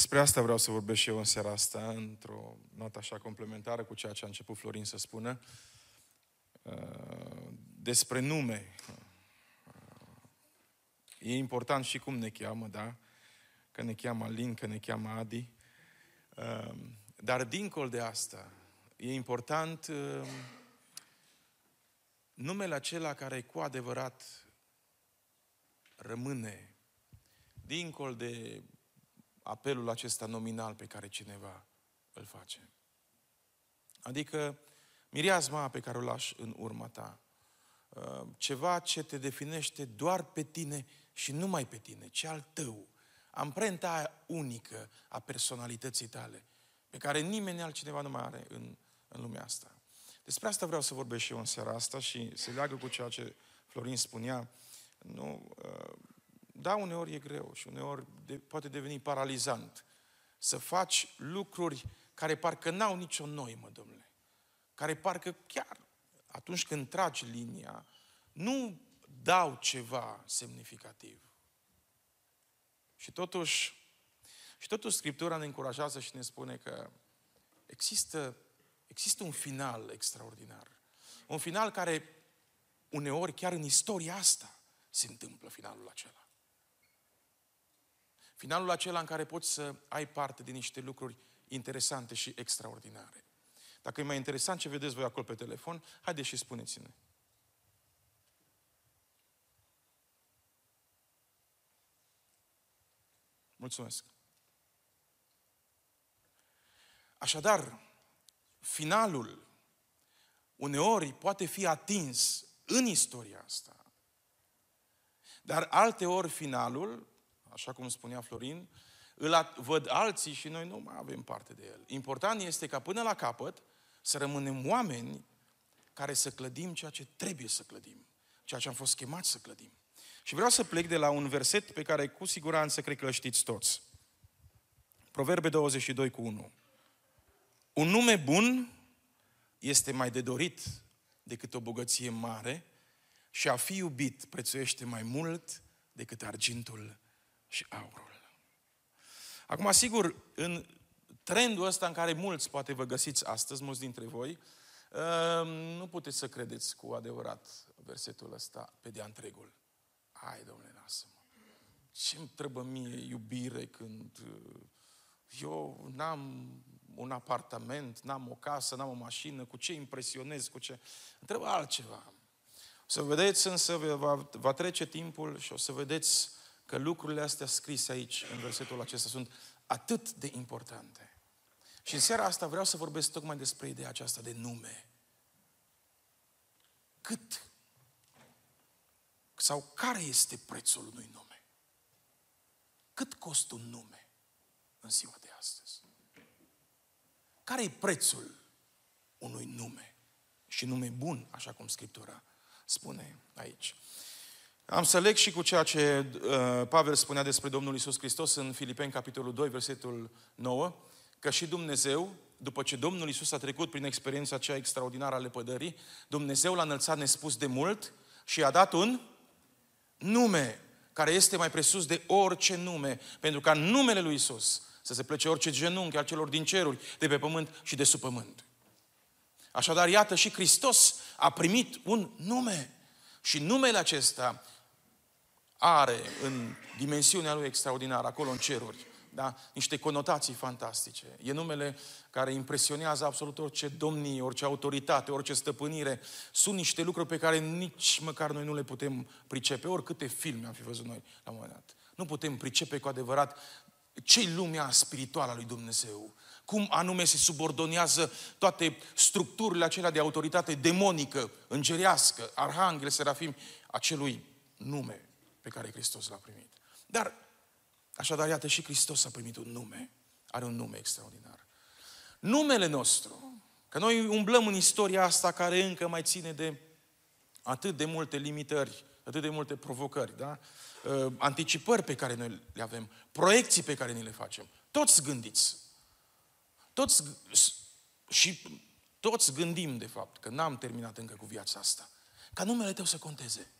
Despre asta vreau să vorbesc și eu în seara asta, într-o notă așa complementară cu ceea ce a început Florin să spună. Uh, despre nume. Uh, e important și cum ne cheamă, da? Că ne cheamă Alin, că ne cheamă Adi. Uh, dar dincolo de asta, e important numele acela care cu adevărat rămâne dincolo de apelul acesta nominal pe care cineva îl face. Adică miriazma pe care o lași în urma ta. Uh, ceva ce te definește doar pe tine și numai pe tine, ce al tău. Amprenta aia unică a personalității tale, pe care nimeni altcineva nu mai are în, în lumea asta. Despre asta vreau să vorbesc și eu în seara asta și se leagă cu ceea ce Florin spunea. Nu, uh, da, uneori e greu și uneori de, poate deveni paralizant să faci lucruri care parcă n-au nicio noimă, domnule. Care parcă chiar atunci când tragi linia, nu dau ceva semnificativ. Și totuși, și totuși Scriptura ne încurajează și ne spune că există, există un final extraordinar. Un final care uneori chiar în istoria asta se întâmplă finalul acela. Finalul acela în care poți să ai parte din niște lucruri interesante și extraordinare. Dacă e mai interesant ce vedeți voi acolo pe telefon, haideți și spuneți-ne. Mulțumesc. Așadar, finalul uneori poate fi atins în istoria asta. Dar alte ori finalul așa cum spunea Florin, îl văd alții și noi nu mai avem parte de el. Important este ca până la capăt să rămânem oameni care să clădim ceea ce trebuie să clădim, ceea ce am fost chemați să clădim. Și vreau să plec de la un verset pe care cu siguranță cred că îl știți toți. Proverbe 22 cu 1. Un nume bun este mai de dorit decât o bogăție mare și a fi iubit prețuiește mai mult decât argintul și aurul. Acum, sigur, în trendul ăsta în care mulți poate vă găsiți astăzi, mulți dintre voi, uh, nu puteți să credeți cu adevărat versetul ăsta pe de întregul. Hai, domnule, lasă-mă. Ce-mi trebuie mie iubire când uh, eu n-am un apartament, n-am o casă, n-am o mașină, cu ce impresionez, cu ce... Întreb altceva. O să vedeți însă, va, va trece timpul și o să vedeți că lucrurile astea scrise aici, în versetul acesta, sunt atât de importante. Și în seara asta vreau să vorbesc tocmai despre ideea aceasta de nume. Cât sau care este prețul unui nume? Cât costă un nume în ziua de astăzi? Care e prețul unui nume? Și nume bun, așa cum Scriptura spune aici. Am să leg și cu ceea ce uh, Pavel spunea despre Domnul Isus Hristos în Filipeni, capitolul 2, versetul 9, că și Dumnezeu, după ce Domnul Isus a trecut prin experiența aceea extraordinară a lepădării, Dumnezeu l-a înălțat nespus de mult și i-a dat un nume care este mai presus de orice nume, pentru ca în numele lui Isus să se plece orice genunchi al celor din ceruri, de pe pământ și de sub pământ. Așadar, iată, și Hristos a primit un nume. Și numele acesta are în dimensiunea lui extraordinară, acolo în ceruri, da? niște conotații fantastice. E numele care impresionează absolut orice domnie, orice autoritate, orice stăpânire. Sunt niște lucruri pe care nici măcar noi nu le putem pricepe, oricâte filme am fi văzut noi la un moment dat. Nu putem pricepe cu adevărat ce lumea spirituală a lui Dumnezeu. Cum anume se subordonează toate structurile acelea de autoritate demonică, îngerească, arhanghel, serafim, acelui nume pe care Hristos l-a primit. Dar, așadar, iată, și Hristos a primit un nume. Are un nume extraordinar. Numele nostru, că noi umblăm în istoria asta care încă mai ține de atât de multe limitări, atât de multe provocări, da? Uh, anticipări pe care noi le avem, proiecții pe care ni le facem. Toți gândiți. Toți și toți gândim, de fapt, că n-am terminat încă cu viața asta. Ca numele tău să conteze.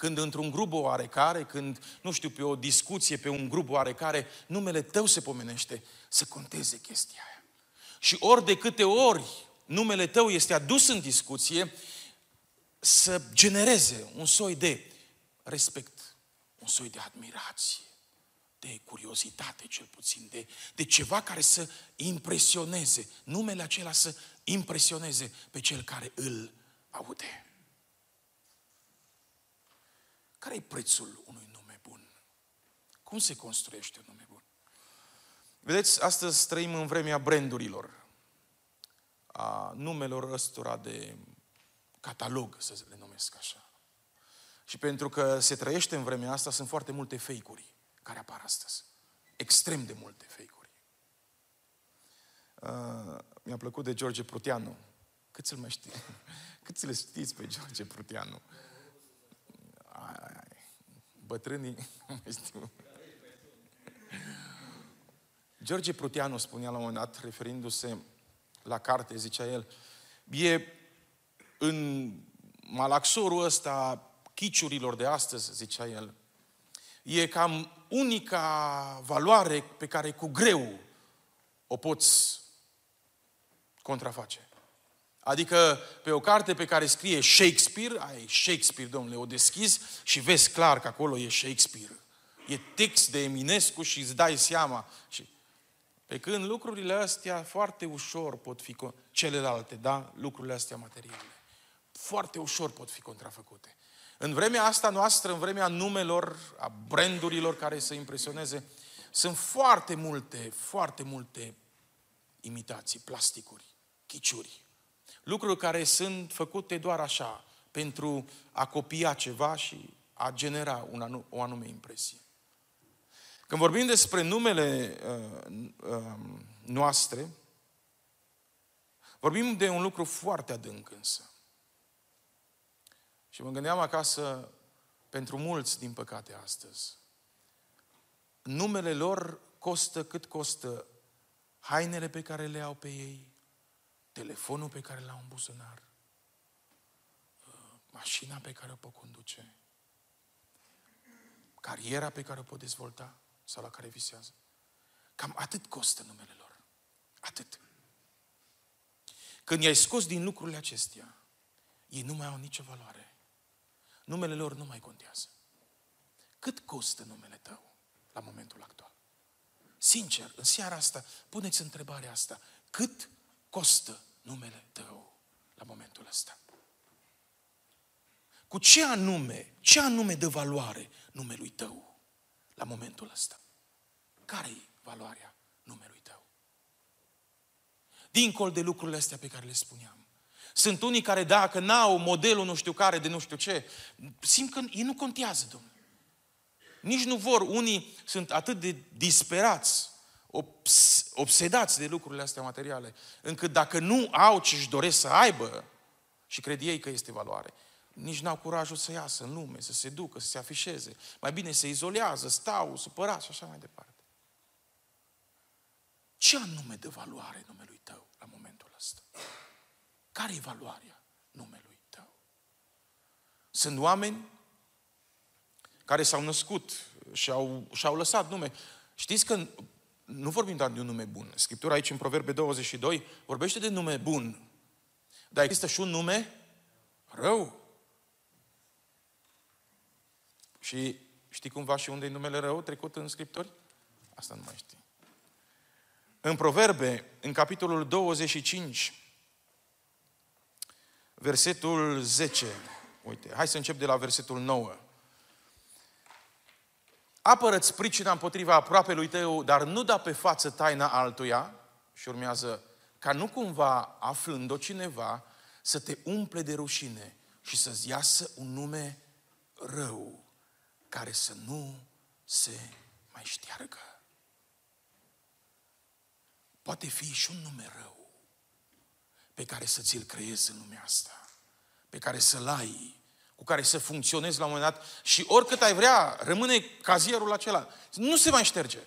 Când într-un grup oarecare, când, nu știu, pe o discuție, pe un grup oarecare, numele tău se pomenește, să conteze chestia aia. Și ori de câte ori numele tău este adus în discuție, să genereze un soi de respect, un soi de admirație, de curiozitate cel puțin, de, de ceva care să impresioneze, numele acela să impresioneze pe cel care îl aude. Care e prețul unui nume bun? Cum se construiește un nume bun? Vedeți, astăzi trăim în vremea brandurilor, a numelor ăstora de catalog, să le numesc așa. Și pentru că se trăiește în vremea asta, sunt foarte multe fake-uri care apar astăzi. Extrem de multe fake-uri. Uh, mi-a plăcut de George Pruteanu. Cât să-l mai știi? Cât să le știți pe George Pruteanu? Bătrânii, nu știu. George Pruteanu spunea la un moment dat, referindu-se la carte, zicea el, e în malaxorul ăsta chiciurilor de astăzi, zicea el, e cam unica valoare pe care cu greu o poți contraface. Adică pe o carte pe care scrie Shakespeare, ai Shakespeare, domnule, o deschizi și vezi clar că acolo e Shakespeare. E text de Eminescu și îți dai seama. Și pe când lucrurile astea foarte ușor pot fi, celelalte, da? Lucrurile astea materiale. Foarte ușor pot fi contrafăcute. În vremea asta noastră, în vremea numelor, a brandurilor care să impresioneze, sunt foarte multe, foarte multe imitații, plasticuri, chiciuri. Lucruri care sunt făcute doar așa, pentru a copia ceva și a genera un anu- o anume impresie. Când vorbim despre numele uh, uh, noastre, vorbim de un lucru foarte adânc însă. Și mă gândeam acasă, pentru mulți, din păcate, astăzi, numele lor costă cât costă hainele pe care le au pe ei, telefonul pe care l-au în buzunar, uh, mașina pe care o pot conduce, cariera pe care o pot dezvolta sau la care visează. Cam atât costă numele lor. Atât. Când i-ai scos din lucrurile acestea, ei nu mai au nicio valoare. Numele lor nu mai contează. Cât costă numele tău la momentul actual? Sincer, în seara asta, puneți întrebarea asta. Cât costă numele tău la momentul ăsta? Cu ce anume, ce anume de valoare numelui tău la momentul ăsta? care e valoarea numelui tău? Dincol de lucrurile astea pe care le spuneam. Sunt unii care dacă n-au modelul nu știu care de nu știu ce, simt că ei nu contează, domnule. Nici nu vor. Unii sunt atât de disperați obs- obsedați de lucrurile astea materiale, încât dacă nu au ce își doresc să aibă, și cred ei că este valoare, nici n-au curajul să iasă în lume, să se ducă, să se afișeze. Mai bine se izolează, stau, supărați și așa mai departe. Ce anume de valoare numelui tău la momentul ăsta? Care e valoarea numelui tău? Sunt oameni care s-au născut și au, și-au lăsat nume. Știți că nu vorbim doar de un nume bun. Scriptura aici în Proverbe 22 vorbește de nume bun. Dar există și un nume rău. Și știi cumva și unde e numele rău trecut în Scripturi? Asta nu mai știi. În Proverbe, în capitolul 25, versetul 10. Uite, hai să încep de la versetul 9. Apără-ți pricina împotriva aproape lui tău, dar nu da pe față taina altuia, și urmează, ca nu cumva, aflând-o cineva, să te umple de rușine și să-ți iasă un nume rău, care să nu se mai șteargă. Poate fi și un nume rău pe care să ți-l creezi în lumea asta, pe care să-l ai, cu care să funcționezi la un moment dat și oricât ai vrea, rămâne cazierul acela. Nu se mai șterge.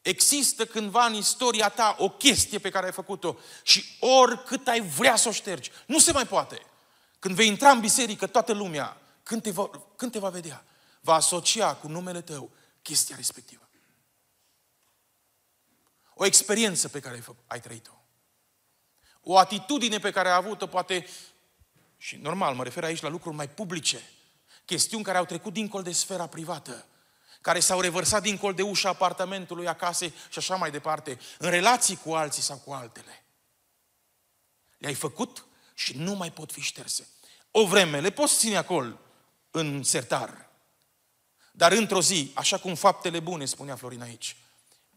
Există cândva în istoria ta o chestie pe care ai făcut-o și oricât ai vrea să o ștergi, nu se mai poate. Când vei intra în biserică, toată lumea când te, va, când te va vedea, va asocia cu numele tău chestia respectivă. O experiență pe care ai, fă, ai trăit-o. O atitudine pe care ai avut-o, poate, și normal, mă refer aici la lucruri mai publice, chestiuni care au trecut dincolo de sfera privată, care s-au revărsat dincolo de ușa apartamentului, acasă și așa mai departe, în relații cu alții sau cu altele. Le-ai făcut și nu mai pot fi șterse. O vreme le poți ține acolo, în sertar. Dar într-o zi, așa cum faptele bune, spunea Florin aici,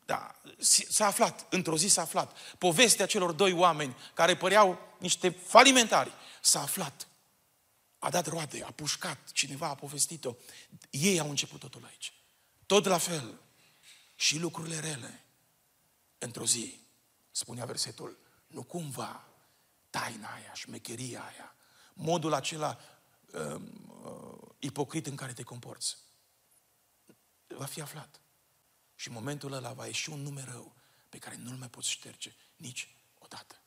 da, s-a aflat, într-o zi s-a aflat. Povestea celor doi oameni care păreau niște falimentari, s-a aflat. A dat roade, a pușcat, cineva a povestit-o. Ei au început totul aici. Tot la fel. Și lucrurile rele. Într-o zi, spunea versetul, nu cumva taina aia, șmecheria aia, modul acela uh, uh, ipocrit în care te comporți, va fi aflat. Și în momentul ăla va ieși un nume rău pe care nu-l mai poți șterge nici odată.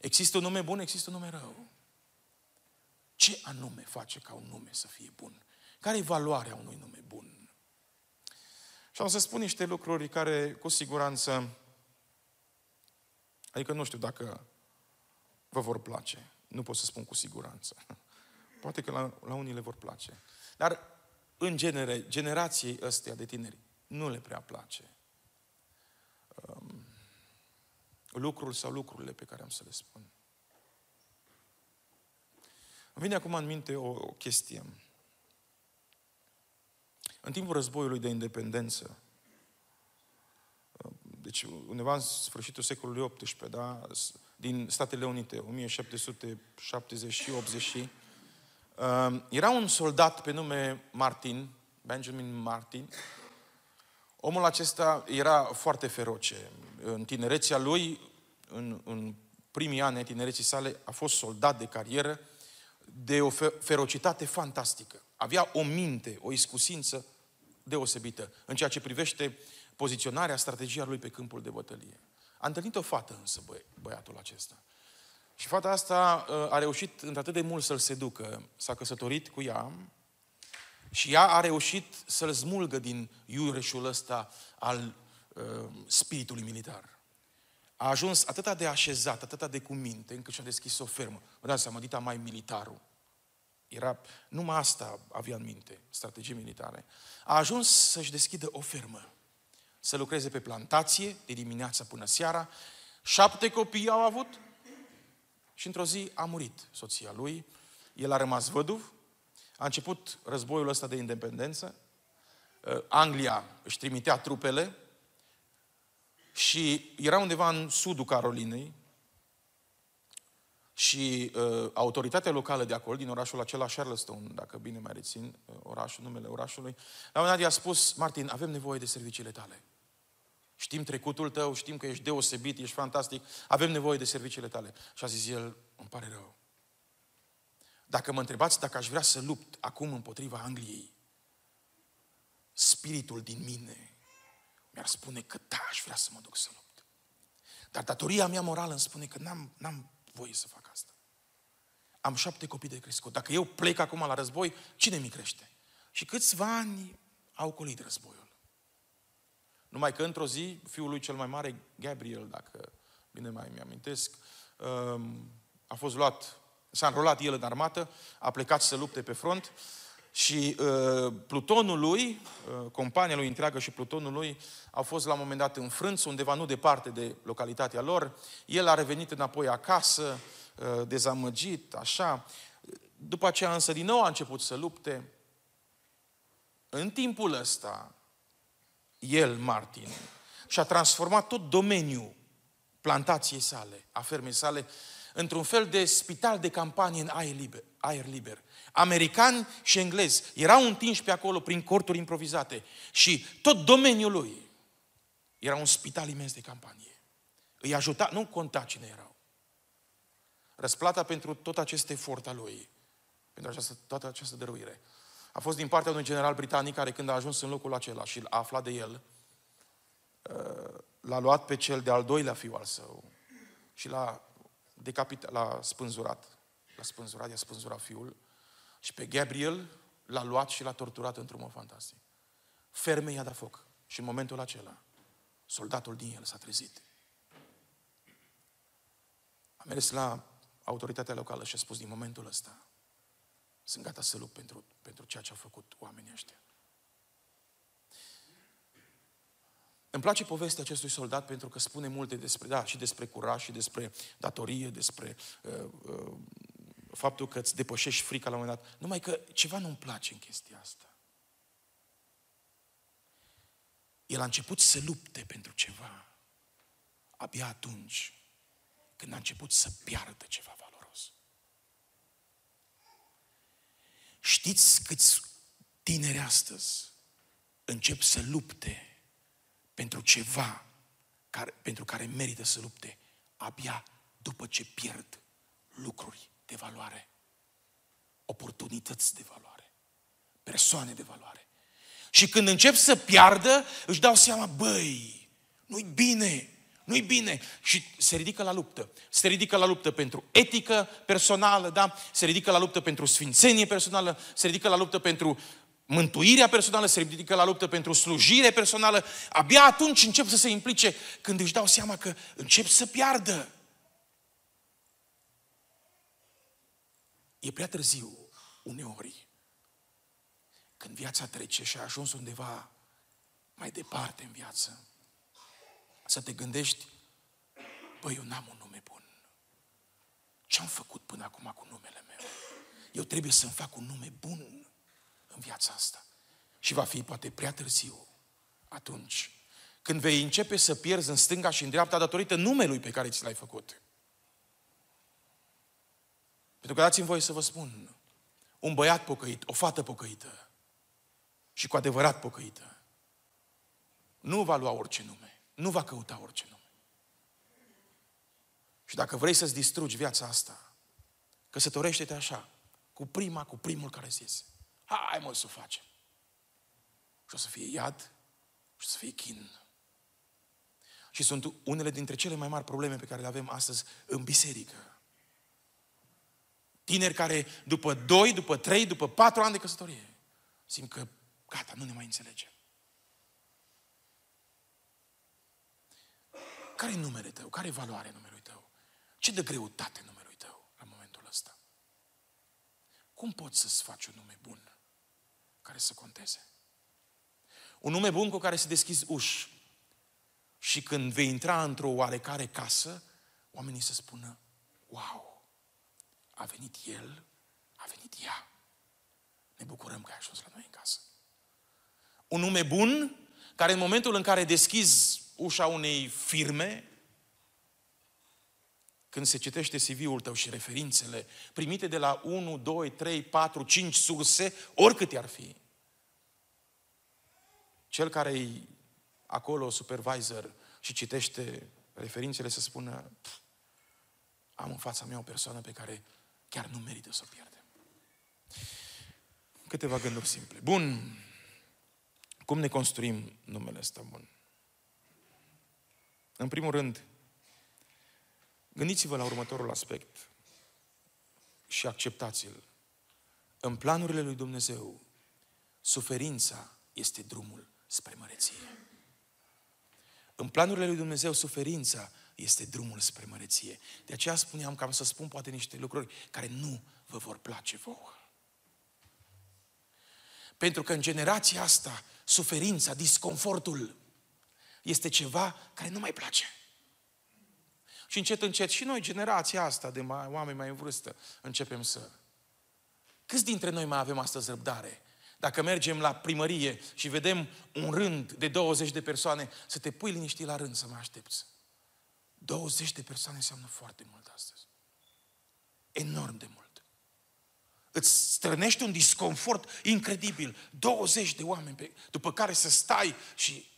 Există un nume bun, există un nume rău. Ce anume face ca un nume să fie bun? Care e valoarea unui nume bun? Și am să spun niște lucruri care, cu siguranță, adică nu știu dacă vă vor place. Nu pot să spun cu siguranță. Poate că la, la unii le vor place. Dar, în genere, generației ăstea de tineri nu le prea place um, lucrul sau lucrurile pe care am să le spun. Îmi vine acum în minte o, o chestie. În timpul războiului de independență, deci undeva în sfârșitul secolului XVIII, da, din Statele Unite, 1770 și 80, uh, era un soldat pe nume Martin, Benjamin Martin. Omul acesta era foarte feroce. În tinerețea lui, în, în primii ani ai tinereții sale, a fost soldat de carieră, de o ferocitate fantastică. Avea o minte, o iscusință deosebită în ceea ce privește poziționarea, strategia lui pe câmpul de bătălie. A întâlnit o fată însă, bă, băiatul acesta. Și fata asta uh, a reușit într-atât de mult să-l seducă. S-a căsătorit cu ea și ea a reușit să-l smulgă din iureșul ăsta al uh, spiritului militar. A ajuns atât de așezat, atât de cuminte, încât și-a deschis o fermă. Vă dați seama, dita mai militarul. Era, numai asta avea în minte, strategii militare. A ajuns să-și deschidă o fermă să lucreze pe plantație de dimineața până seara. Șapte copii au avut și într-o zi a murit soția lui. El a rămas văduv. A început războiul ăsta de independență. Uh, Anglia își trimitea trupele și era undeva în sudul Carolinei și uh, autoritatea locală de acolo, din orașul acela Charleston, dacă bine mai rețin uh, orașul, numele orașului, la un moment dat i-a spus, Martin, avem nevoie de serviciile tale. Știm trecutul tău, știm că ești deosebit, ești fantastic, avem nevoie de serviciile tale. Și a zis el, îmi pare rău. Dacă mă întrebați dacă aș vrea să lupt acum împotriva Angliei, spiritul din mine mi-ar spune că da, aș vrea să mă duc să lupt. Dar datoria mea morală îmi spune că n-am, n-am voie să fac asta. Am șapte copii de crescut. Dacă eu plec acum la război, cine mi crește? Și câțiva ani au colit războiul. Numai că într-o zi, fiul lui cel mai mare, Gabriel, dacă bine mai mi-amintesc, um, a fost luat, s-a înrolat el în armată, a plecat să lupte pe front și uh, plutonul lui, uh, compania lui întreagă și plutonul lui, au fost la un moment dat înfrânți, undeva nu departe de localitatea lor. El a revenit înapoi acasă, uh, dezamăgit, așa. După aceea însă din nou a început să lupte. În timpul ăsta, el, Martin, și-a transformat tot domeniul plantației sale, a fermei sale, într-un fel de spital de campanie în aer liber. Aer liber. Americani și englezi erau întinși pe acolo prin corturi improvizate și tot domeniul lui era un spital imens de campanie. Îi ajuta, nu conta cine erau. Răsplata pentru tot acest efort al lui, pentru această, toată această dăruire, a fost din partea unui general britanic care când a ajuns în locul acela și a aflat de el, uh, l-a luat pe cel de-al doilea fiu al său și l-a decapit, l-a spânzurat. L-a spânzurat, i-a spânzurat fiul Și pe Gabriel l-a luat și l-a torturat într-un mod fantastic. Ferme i-a dat foc. Și în momentul acela, soldatul din el s-a trezit. A mers la autoritatea locală și a spus din momentul ăsta, sunt gata să lupt pentru, pentru ceea ce au făcut oamenii ăștia. Îmi place povestea acestui soldat pentru că spune multe despre, da, și despre curaj, și despre datorie, despre uh, uh, faptul că îți depășești frica la un moment dat. Numai că ceva nu-mi place în chestia asta. El a început să lupte pentru ceva. Abia atunci când a început să piardă ceva valoros. Știți câți tineri astăzi încep să lupte pentru ceva care, pentru care merită să lupte abia după ce pierd lucruri de valoare, oportunități de valoare, persoane de valoare. Și când încep să piardă, își dau seama, băi, nu-i bine, nu-i bine. Și se ridică la luptă. Se ridică la luptă pentru etică personală, da? Se ridică la luptă pentru sfințenie personală, se ridică la luptă pentru mântuirea personală, se ridică la luptă pentru slujire personală. Abia atunci încep să se implice când își dau seama că încep să piardă. E prea târziu, uneori, când viața trece și a ajuns undeva mai departe în viață, să te gândești, băi, eu n-am un nume bun. Ce-am făcut până acum cu numele meu? Eu trebuie să-mi fac un nume bun în viața asta. Și va fi poate prea târziu atunci când vei începe să pierzi în stânga și în dreapta datorită numelui pe care ți l-ai făcut. Pentru că dați-mi voie să vă spun, un băiat pocăit, o fată pocăită și cu adevărat pocăită, nu va lua orice nume, nu va căuta orice nume. Și dacă vrei să-ți distrugi viața asta, căsătorește-te așa, cu prima, cu primul care zis. Hai mă să o facem. Și o să fie iad și o să fie chin. Și sunt unele dintre cele mai mari probleme pe care le avem astăzi în biserică. Tineri care după 2, după 3, după 4 ani de căsătorie simt că gata, nu ne mai înțelegem. Care e numele tău? Care e valoarea numelui tău? Ce de greutate numelui tău la momentul ăsta? Cum poți să-ți faci un nume bun care să conteze? Un nume bun cu care să deschizi uși. Și când vei intra într-o oarecare casă, oamenii să spună, wow, a venit el, a venit ea. Ne bucurăm că ai ajuns la noi în casă. Un nume bun care în momentul în care deschizi ușa unei firme, când se citește CV-ul tău și referințele primite de la 1, 2, 3, 4, 5 surse, oricât ar fi, cel care e acolo supervisor și citește referințele să spună am în fața mea o persoană pe care chiar nu merită să o pierdem. Câteva gânduri simple. Bun. Cum ne construim numele ăsta bun? În primul rând, gândiți-vă la următorul aspect și acceptați-l. În planurile lui Dumnezeu, suferința este drumul spre măreție. În planurile lui Dumnezeu, suferința este drumul spre măreție. De aceea spuneam că am să spun poate niște lucruri care nu vă vor place vouă. Pentru că în generația asta, suferința, disconfortul, este ceva care nu mai place. Și încet, încet, și noi, generația asta de mai, oameni mai în vârstă, începem să... Câți dintre noi mai avem astăzi răbdare? Dacă mergem la primărie și vedem un rând de 20 de persoane, să te pui liniștit la rând să mă aștepți. 20 de persoane înseamnă foarte mult astăzi. Enorm de mult. Îți strănește un disconfort incredibil. 20 de oameni pe, după care să stai și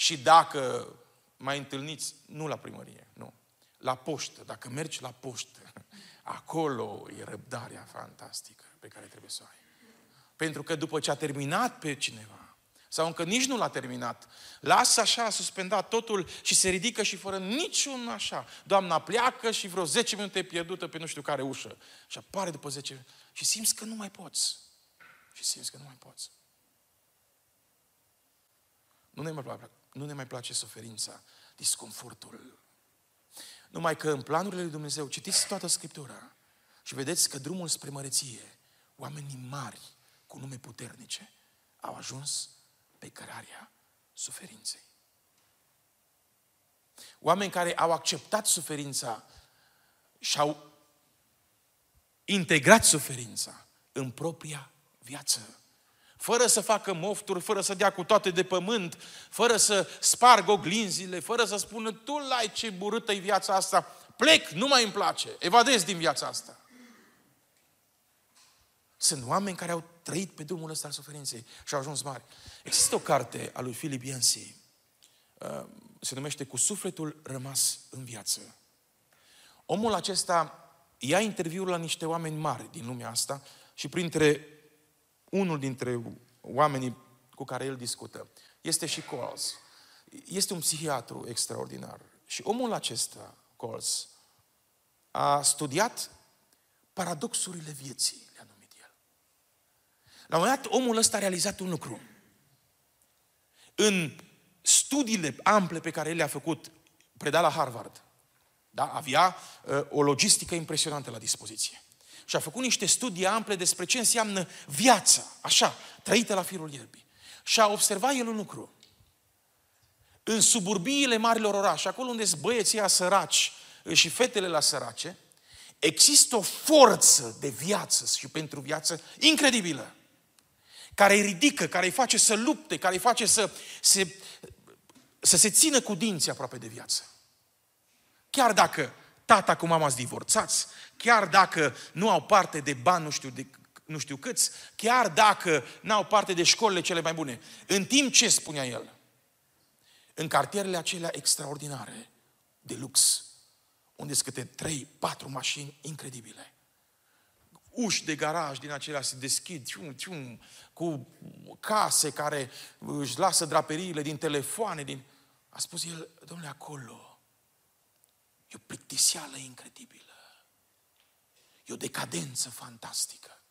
și dacă mai întâlniți, nu la primărie, nu, la poștă, dacă mergi la poștă, acolo e răbdarea fantastică pe care trebuie să o ai. Pentru că după ce a terminat pe cineva, Sau încă nici nu l-a terminat. Lasă așa, suspendat totul și se ridică și fără niciun așa. Doamna pleacă și vreo 10 minute pierdută pe nu știu care ușă. Și apare după 10 minute. Și simți că nu mai poți. Și simți că nu mai poți. Nu ne mai place, nu ne mai place suferința, disconfortul. Numai că în planurile lui Dumnezeu, citiți toată Scriptura și vedeți că drumul spre măreție, oamenii mari, cu nume puternice, au ajuns pe cărarea suferinței. Oameni care au acceptat suferința și au integrat suferința în propria viață. Fără să facă mofturi, fără să dea cu toate de pământ, fără să spargă oglinzile, fără să spună, tu lai ce burâtă e viața asta, plec, nu mai îmi place, evadez din viața asta. Sunt oameni care au trăit pe drumul ăsta al suferinței și au ajuns mari. Există o carte a lui Philip Yancey, uh, se numește Cu sufletul rămas în viață. Omul acesta ia interviuri la niște oameni mari din lumea asta și printre unul dintre oamenii cu care el discută este și Coles. Este un psihiatru extraordinar. Și omul acesta, Coles, a studiat paradoxurile vieții, le-a numit el. La un moment dat, omul ăsta a realizat un lucru. În studiile ample pe care el le-a făcut, preda la Harvard, da? avea uh, o logistică impresionantă la dispoziție. Și a făcut niște studii ample despre ce înseamnă viața, așa, trăită la firul ierbii. Și a observat el un lucru. În suburbiile marilor orașe, acolo unde sunt băieții săraci și fetele la sărace, există o forță de viață și pentru viață incredibilă. Care îi ridică, care îi face să lupte, care îi face să se, să se țină cu dinții aproape de viață. Chiar dacă tata cu mama sunt divorțați, chiar dacă nu au parte de bani nu știu, de, nu știu câți, chiar dacă nu au parte de școlile cele mai bune. În timp ce spunea el? În cartierele acelea extraordinare, de lux, unde sunt câte trei, patru mașini incredibile. Uși de garaj din acelea se deschid, tium, tium, cu case care își lasă draperiile din telefoane, din... A spus el, domnule, acolo e o plictiseală incredibilă. E o decadență fantastică.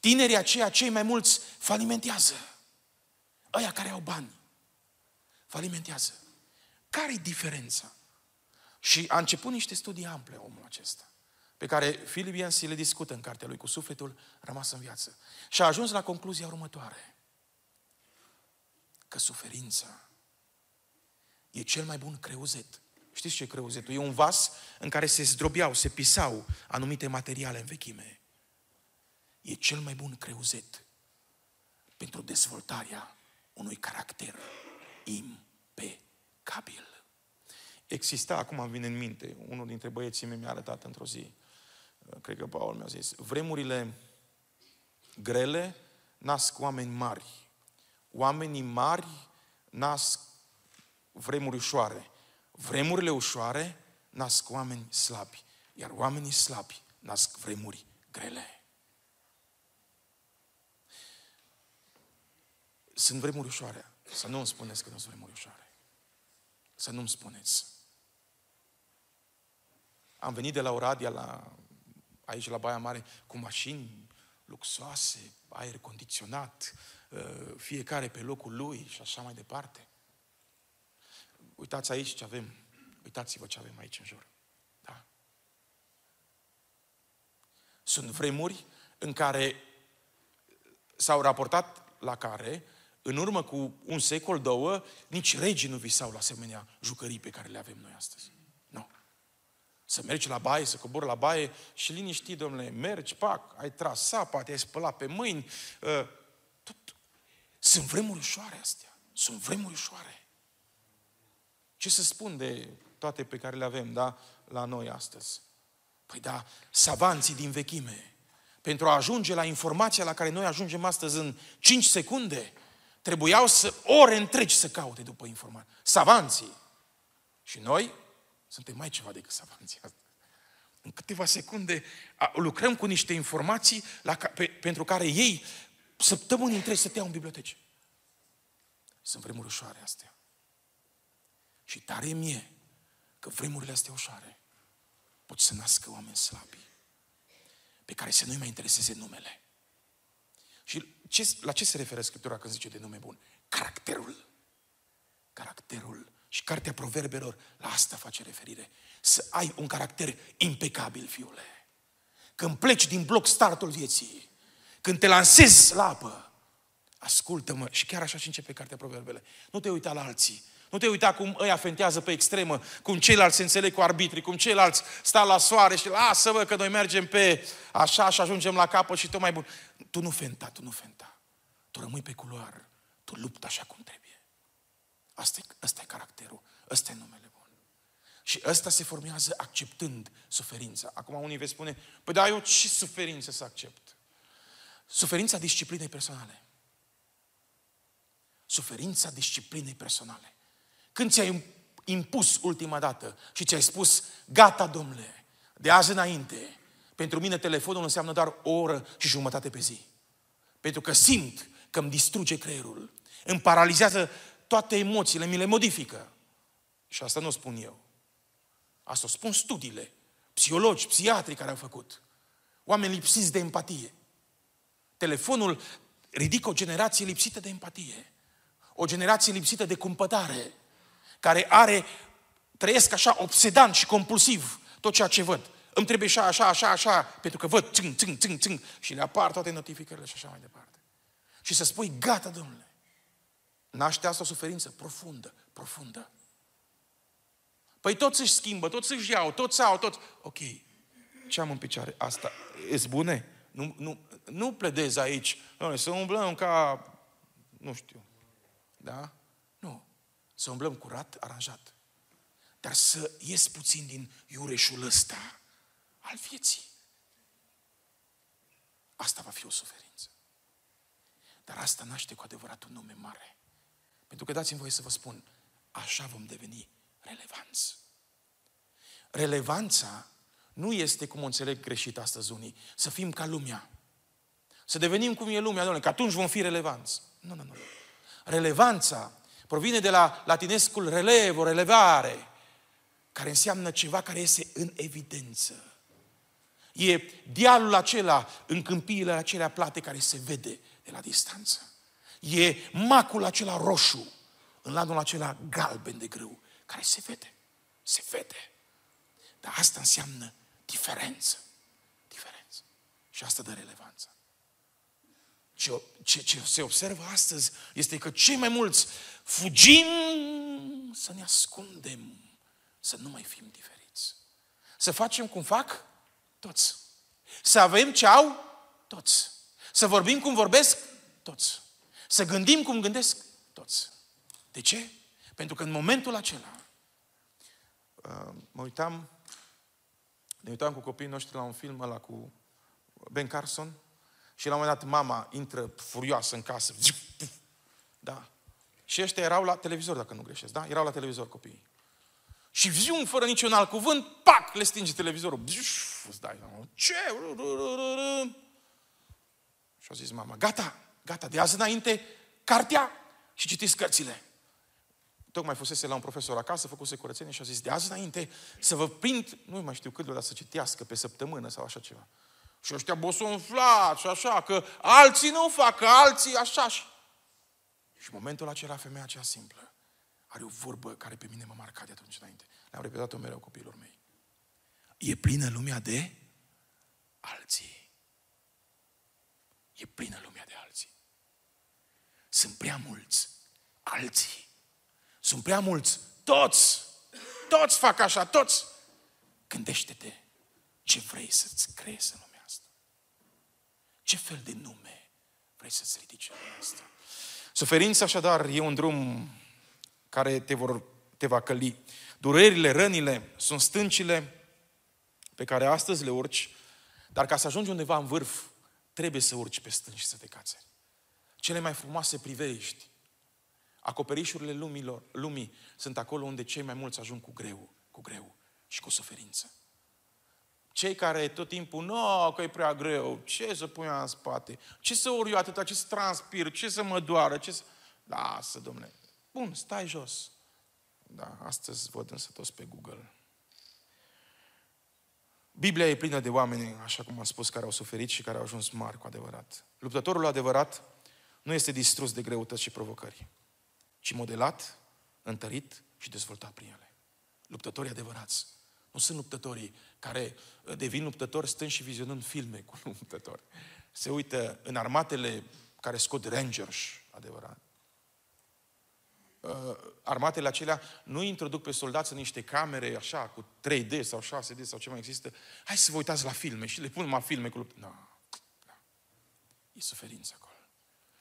Tinerii aceia, cei mai mulți, falimentează. Ăia care au bani, falimentează. Care-i diferența? Și a început niște studii ample omul acesta, pe care Philip Yancey le discută în cartea lui cu sufletul rămas în viață. Și a ajuns la concluzia următoare. Că suferința e cel mai bun creuzet Știți ce e creuzetul? E un vas în care se zdrobeau, se pisau anumite materiale în vechime. E cel mai bun creuzet pentru dezvoltarea unui caracter impecabil. Exista, acum îmi vine în minte, unul dintre băieții mei mi-a arătat într-o zi, cred că Paul mi-a zis, vremurile grele nasc oameni mari. Oamenii mari nasc vremuri ușoare. Vremurile ușoare nasc oameni slabi, iar oamenii slabi nasc vremuri grele. Sunt vremuri ușoare. Să nu îmi spuneți că nu sunt vremuri ușoare. Să nu îmi spuneți. Am venit de la Oradea la, aici la Baia Mare cu mașini luxoase, aer condiționat, uh, fiecare pe locul lui și așa mai departe. Uitați aici ce avem. Uitați-vă ce avem aici în jur. Da? Sunt vremuri în care s-au raportat la care, în urmă cu un secol, două, nici regii nu visau la asemenea jucării pe care le avem noi astăzi. Nu. Să mergi la baie, să cobori la baie și liniștit, domnule, mergi, pac, ai tras sapa, te-ai spălat pe mâini. Uh, tot. Sunt vremuri ușoare astea. Sunt vremuri ușoare. Ce să spun de toate pe care le avem, da, la noi astăzi? Păi da, savanții din vechime, pentru a ajunge la informația la care noi ajungem astăzi în 5 secunde, trebuiau să ore întregi să caute după informație. Savanții. Și noi suntem mai ceva decât savanții asta. În câteva secunde lucrăm cu niște informații la, pe, pentru care ei săptămâni întregi să te iau în biblioteci. Sunt vremuri ușoare astea. Și tare mie că vremurile astea ușoare pot să nască oameni slabi, pe care să nu-i mai intereseze numele. Și ce, la ce se referă Scriptura când zice de nume bun? Caracterul. Caracterul. Și Cartea Proverbelor la asta face referire. Să ai un caracter impecabil, fiule. Când pleci din bloc startul vieții, când te lansezi la apă, ascultă-mă, și chiar așa și începe Cartea Proverbele. Nu te uita la alții, nu te uita cum ăia fentează pe extremă, cum ceilalți se înțeleg cu arbitrii, cum ceilalți stau la soare și lasă-vă că noi mergem pe așa și ajungem la capăt și tot mai bun. Tu nu fenta, tu nu fenta. Tu rămâi pe culoar, tu lupți așa cum trebuie. Asta e, asta e caracterul, ăsta e numele bun. Și ăsta se formează acceptând suferința. Acum unii veți spune, păi da, eu ce suferință să accept? Suferința disciplinei personale. Suferința disciplinei personale. Când ți-ai impus ultima dată și ți-ai spus, gata, domnule, de azi înainte, pentru mine telefonul înseamnă doar o oră și jumătate pe zi. Pentru că simt că îmi distruge creierul, îmi paralizează toate emoțiile, mi le modifică. Și asta nu o spun eu. Asta o spun studiile, psihologi, psihiatri care au făcut. Oameni lipsiți de empatie. Telefonul ridică o generație lipsită de empatie. O generație lipsită de cumpătare care are, trăiesc așa obsedant și compulsiv tot ceea ce văd. Îmi trebuie așa, așa, așa, așa, pentru că văd țâng, țâng, țâng, țâng și le apar toate notificările și așa mai departe. Și să spui, gata, domnule, naște asta o suferință profundă, profundă. Păi toți își schimbă, toți își iau, toți au, toți... Ok, ce am în picioare? Asta, e bune? Nu, nu, nu pledez aici, doamne, să umblăm ca, nu știu, da? Să umblăm curat, aranjat. Dar să ies puțin din iureșul ăsta al vieții. Asta va fi o suferință. Dar asta naște cu adevărat un nume mare. Pentru că dați-mi voie să vă spun, așa vom deveni relevanți. Relevanța nu este, cum o înțeleg greșit astăzi unii, să fim ca lumea. Să devenim cum e lumea, doamne, că atunci vom fi relevanți. Nu, nu, nu. Relevanța provine de la latinescul relevo, relevare, care înseamnă ceva care iese în evidență. E dialul acela în câmpiile acelea plate care se vede de la distanță. E macul acela roșu în landul acela galben de grâu care se vede. Se vede. Dar asta înseamnă diferență. Diferență. Și asta dă relevanță. Ce, ce, ce se observă astăzi este că cei mai mulți fugim să ne ascundem, să nu mai fim diferiți. Să facem cum fac toți. Să avem ce au toți. Să vorbim cum vorbesc toți. Să gândim cum gândesc toți. De ce? Pentru că în momentul acela uh, mă uitam ne uitam cu copiii noștri la un film ăla cu Ben Carson și la un moment dat mama intră furioasă în casă. Da. Și ăștia erau la televizor, dacă nu greșesc, da? Erau la televizor copiii. Și viun, fără niciun alt cuvânt, pac, le stinge televizorul. Bziuș, îți dai ce? Și a zis mama, gata, gata, de azi înainte, cartea și citiți cărțile. Tocmai fusese la un profesor acasă, făcuse curățenie și a zis, de azi înainte să vă prind, nu mai știu cât, dar să citească pe săptămână sau așa ceva. Și ăștia bosonflați și așa, că alții nu fac, că alții așa. Și, și în momentul acela, femeia aceea simplă are o vorbă care pe mine m-a marcat de atunci înainte. Le-am repetat-o mereu copiilor mei. E plină lumea de alții. E plină lumea de alții. Sunt prea mulți alții. Sunt prea mulți. Toți. Toți fac așa, toți. Gândește-te ce vrei să-ți creezi în lume. Ce fel de nume vrei să-ți ridici în asta? Suferința, așadar, e un drum care te, vor, te va căli. Durerile, rănile sunt stâncile pe care astăzi le urci, dar ca să ajungi undeva în vârf, trebuie să urci pe stânci și să te cațe. Cele mai frumoase privești, acoperișurile lumilor, lumii sunt acolo unde cei mai mulți ajung cu greu, cu greu și cu suferință. Cei care tot timpul, nu, că e prea greu, ce să pun în spate? Ce să ori eu atâta, ce să transpir, ce să mă doară, ce să... Lasă, domnule. Bun, stai jos. Da, astăzi văd însă toți pe Google. Biblia e plină de oameni, așa cum am spus, care au suferit și care au ajuns mari cu adevărat. Luptătorul adevărat nu este distrus de greutăți și provocări, ci modelat, întărit și dezvoltat prin ele. Luptătorii adevărați nu sunt luptătorii care devin luptători stând și vizionând filme cu luptători. Se uită în armatele care scot rangers, adevărat. Uh, armatele acelea nu introduc pe soldați în niște camere așa, cu 3D sau 6D sau ce mai există. Hai să vă uitați la filme și le pun mai filme cu luptă. No, no. E suferință acolo.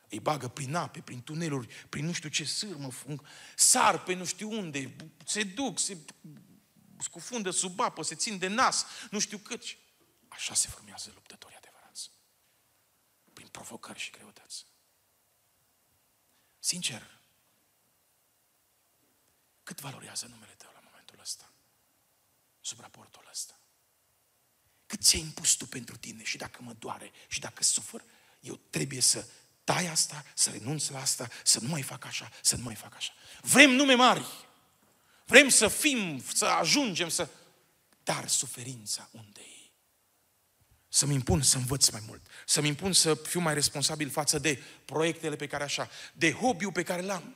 Îi bagă prin ape, prin tuneluri, prin nu știu ce sârmă, sar pe nu știu unde, se duc, se scufundă sub apă, se țin de nas, nu știu cât. Așa se formează luptătorii adevărați. Prin provocări și greutăți. Sincer, cât valorează numele tău la momentul ăsta? Sub raportul ăsta. Cât ți-ai impus tu pentru tine și dacă mă doare și dacă sufăr, eu trebuie să tai asta, să renunț la asta, să nu mai fac așa, să nu mai fac așa. Vrem nume mari. Vrem să fim, să ajungem, să... Dar suferința unde e? Să-mi impun să învăț mai mult. Să-mi impun să fiu mai responsabil față de proiectele pe care așa, de hobby-ul pe care l-am.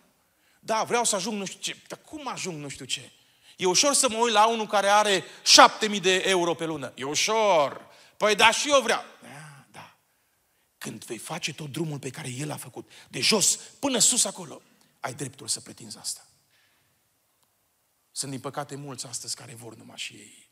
Da, vreau să ajung nu știu ce. Dar cum ajung nu știu ce? E ușor să mă uit la unul care are șapte mii de euro pe lună. E ușor. Păi da, și eu vreau. Da, da. Când vei face tot drumul pe care el a făcut, de jos până sus acolo, ai dreptul să pretinzi asta. Sunt din păcate mulți astăzi care vor numai și ei.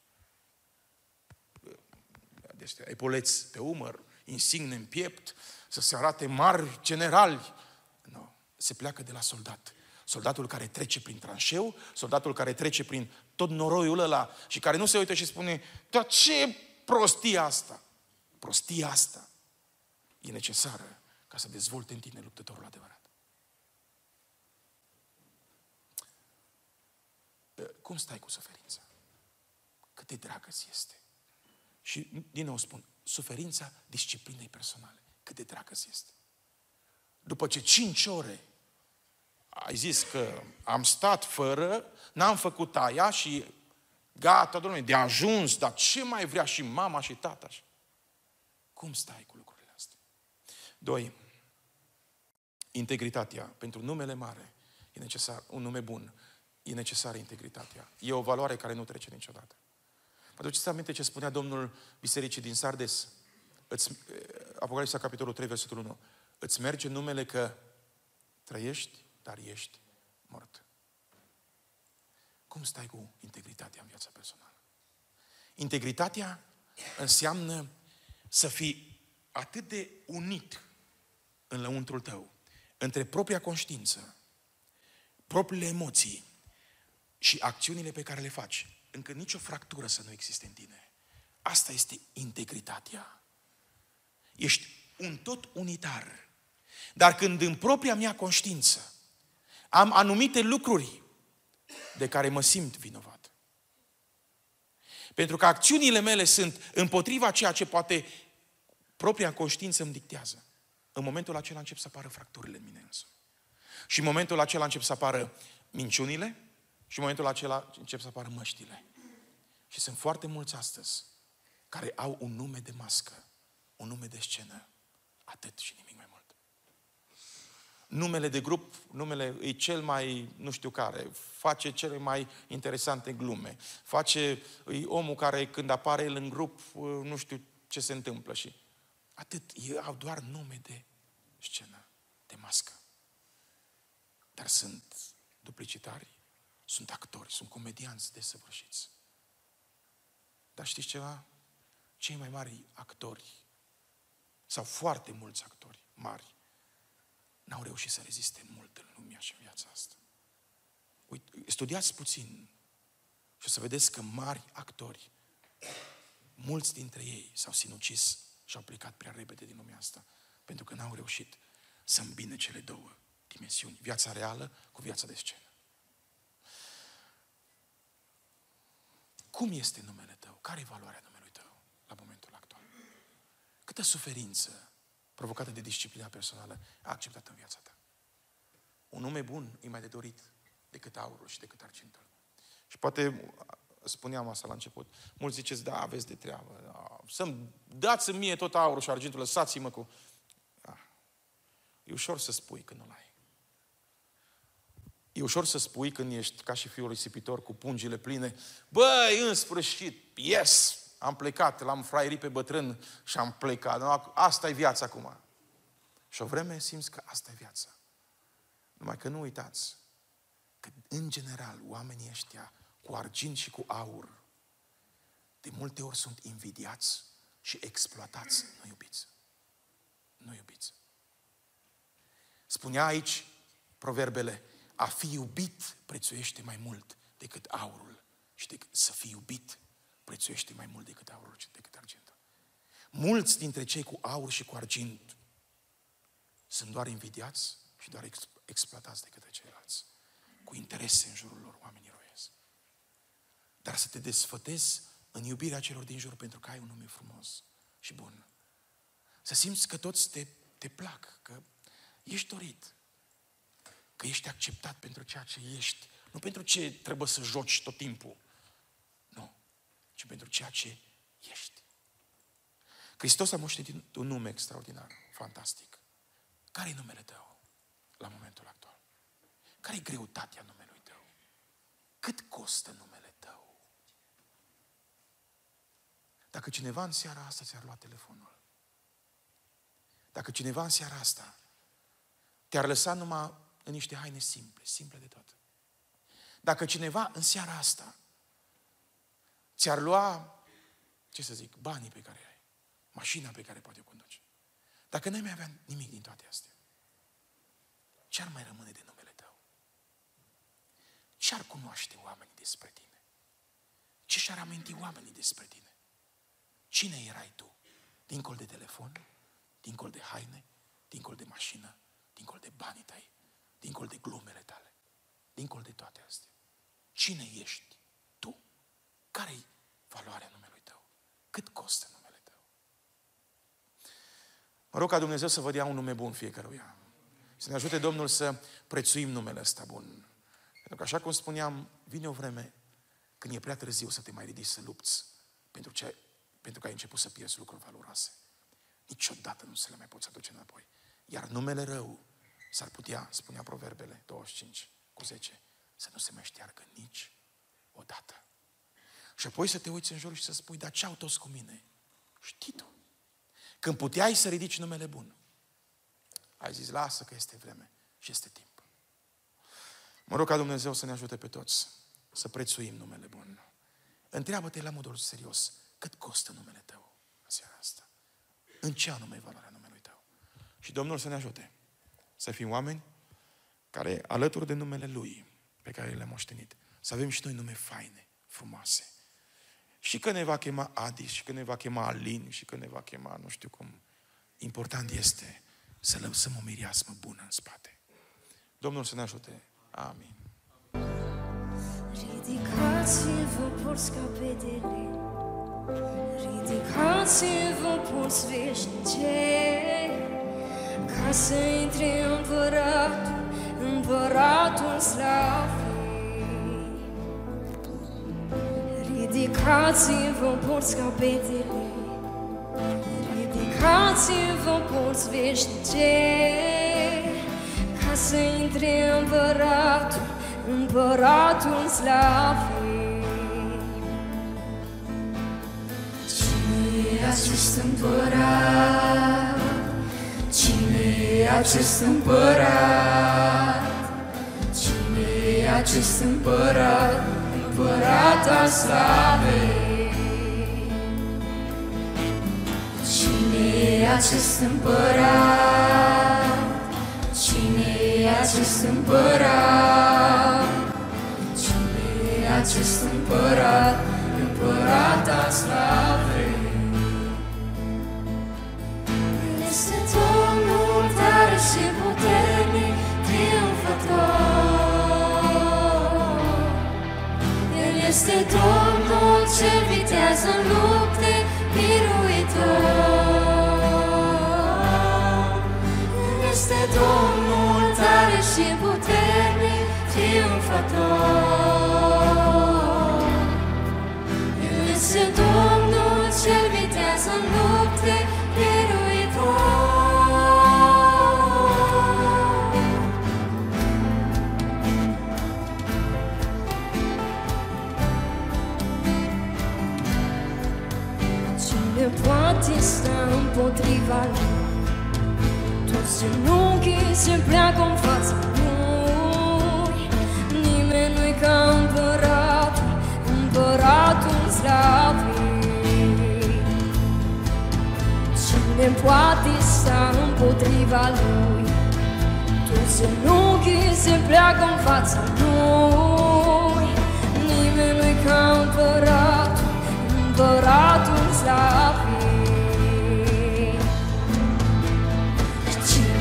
Deci, epoleți pe umăr, insigne în piept, să se arate mari generali. Nu, se pleacă de la soldat. Soldatul care trece prin tranșeu, soldatul care trece prin tot noroiul ăla și care nu se uită și spune, dar ce prostie asta? Prostia asta e necesară ca să dezvolte în tine luptătorul adevărat. Cum stai cu suferința? Cât de dragă ți este? Și din nou spun, suferința disciplinei personale. Cât de dragă ți este? După ce cinci ore ai zis că am stat fără, n-am făcut aia și gata, domnule, de ajuns, dar ce mai vrea și mama și tata? Cum stai cu lucrurile astea? Doi, integritatea. Pentru numele mare e necesar un nume bun. E necesară integritatea. E o valoare care nu trece niciodată. Vă aduceți aminte ce spunea Domnul Bisericii din Sardes? Îți, Apocalipsa, capitolul 3, versetul 1. Îți merge numele că trăiești dar ești mort. Cum stai cu integritatea în viața personală? Integritatea înseamnă să fii atât de unit în lăuntrul tău, între propria conștiință, propriile emoții și acțiunile pe care le faci, încât nicio fractură să nu existe în tine. Asta este integritatea. Ești un tot unitar. Dar când în propria mea conștiință am anumite lucruri de care mă simt vinovat. Pentru că acțiunile mele sunt împotriva ceea ce poate propria conștiință îmi dictează. În momentul acela încep să apară fracturile în mine însă. Și în momentul acela încep să apară minciunile și în momentul acela încep să apară măștile. Și sunt foarte mulți astăzi care au un nume de mască, un nume de scenă, atât și nimic mai mult numele de grup, numele e cel mai, nu știu care, face cele mai interesante glume. Face, e omul care când apare el în grup, nu știu ce se întâmplă și atât. Ei au doar nume de scenă, de mască. Dar sunt duplicitari, sunt actori, sunt comedianți desăvârșiți. Dar știți ceva? Cei mai mari actori, sau foarte mulți actori mari, n-au reușit să reziste mult în lumea și în viața asta. Uite, studiați puțin și o să vedeți că mari actori, mulți dintre ei s-au sinucis și au plecat prea repede din lumea asta, pentru că n-au reușit să îmbine cele două dimensiuni, viața reală cu viața de scenă. Cum este numele tău? Care e valoarea numelui tău la momentul actual? Câtă suferință provocată de disciplina personală, a acceptat în viața ta. un nume bun e mai de dorit decât aurul și decât argintul. Și poate spuneam asta la început. Mulți ziceți, da, aveți de treabă. Da, să-mi dați mie tot aurul și argintul, lăsați-mă cu... Da. E ușor să spui când nu-l ai. E ușor să spui când ești ca și fiul risipitor cu pungile pline. Băi, în sfârșit, yes, am plecat, l-am fraierit pe bătrân și am plecat. Asta e viața acum. Și o vreme simți că asta e viața. Numai că nu uitați că, în general, oamenii ăștia cu argint și cu aur, de multe ori sunt invidiați și exploatați, nu iubiți. Nu iubiți. Spunea aici proverbele, a fi iubit prețuiește mai mult decât aurul și decât să fii iubit prețuiește mai mult decât aurul și decât argintul. Mulți dintre cei cu aur și cu argint sunt doar invidiați și doar exploatați de către ceilalți. Cu interese în jurul lor, oamenii roiesc. Dar să te desfătezi în iubirea celor din jur pentru că ai un nume frumos și bun. Să simți că toți te, te plac, că ești dorit, că ești acceptat pentru ceea ce ești, nu pentru ce trebuie să joci tot timpul, nu, ci pentru ceea ce ești. Hristos a moștenit un nume extraordinar, fantastic. Care e numele tău la momentul actual? Care e greutatea numelui tău? Cât costă numele tău? Dacă cineva în seara asta ți-ar lua telefonul, dacă cineva în seara asta te-ar lăsa numai în niște haine simple, simple de tot. Dacă cineva în seara asta ți-ar lua, ce să zic, banii pe care ai, mașina pe care poate o conduci, dacă n-ai mai avea nimic din toate astea, ce ar mai rămâne de numele tău? Ce ar cunoaște oamenii despre tine? Ce și-ar aminti oamenii despre tine? Cine erai tu? Dincol de telefon, dincol de haine, dincol de mașină, dincol de banii tăi, dincol de glumele tale, dincol de toate astea. Cine ești tu? Care-i valoarea numelui tău? Cât costă numele tău? Mă rog ca Dumnezeu să vă dea un nume bun fiecăruia. Să ne ajute Domnul să prețuim numele ăsta bun. Pentru că, așa cum spuneam, vine o vreme când e prea târziu să te mai ridici să lupți pentru, ce, pentru că ai început să pierzi lucruri valoroase. Niciodată nu se le mai poți aduce înapoi. Iar numele rău s-ar putea, spunea Proverbele 25 cu 10, să nu se mai șteargă nici odată. Și apoi să te uiți în jur și să spui, dar ce au toți cu mine? Știi tu. Când puteai să ridici numele bun, ai zis, lasă că este vreme și este timp. Mă rog ca Dumnezeu să ne ajute pe toți să prețuim numele bun. Întreabă-te la modul serios, cât costă numele tău în seara asta? În ce anume e valoarea numelui tău? Și Domnul să ne ajute să fim oameni care, alături de numele Lui, pe care le-am moștenit, să avem și noi nume faine, frumoase. Și că ne va chema Adi, și că ne va chema Alin, și că ne va chema nu știu cum. Important este să lăsăm o mireasmă bună în spate. Domnul să ne ajute. Amin. Ridicați-vă porți capetele, ridicați-vă porți veșnice, ca să intre împăratul, împăratul slavei. Ridicați-vă porți capetele, Ridicați-vă porți veșnice Ca să intre împăratul, împăratul slavei Cine e acest împărat? Cine e acest împărat? Cine e acest împărat? Împărat al slavei e acest împărat? Cine e acest împărat? Cine e acest împărat? Împărat al slavei. este Domnul ce vitează în lupte biruitor. Este Domnul tare și puternic, triumfător. Sta împotriva lui? Toți genunchii se pleacă în fața lui. Nimeni nu-i ca împăratul, împăratul slavii. Cine poate sta împotriva lui? Toți genunchii se pleacă în fața lui. Nimeni nu-i ca împăratul, împăratul slavii.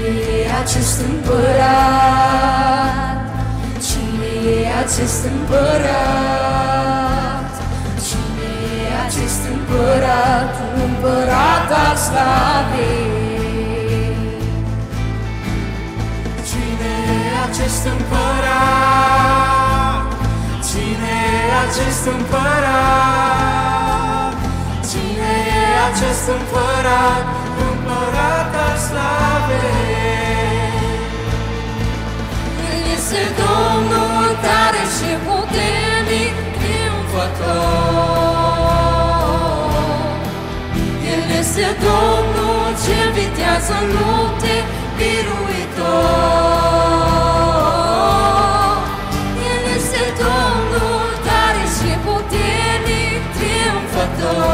Cine e acest împărat? Cine e acest împărat? Cine e acest împărat? Împărat al slavei. Cine e acest împărat? Cine e acest împărat? Cine e acest împărat? Este Domnul cel vitează în lupte, biruitor. El este Domnul tare și puternic, triumfător.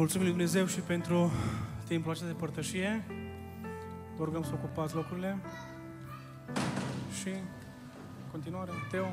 Mulțumim lui Dumnezeu și pentru timpul acesta de părtășie. Vă rugăm să ocupați locurile. Și, în continuare, Teo,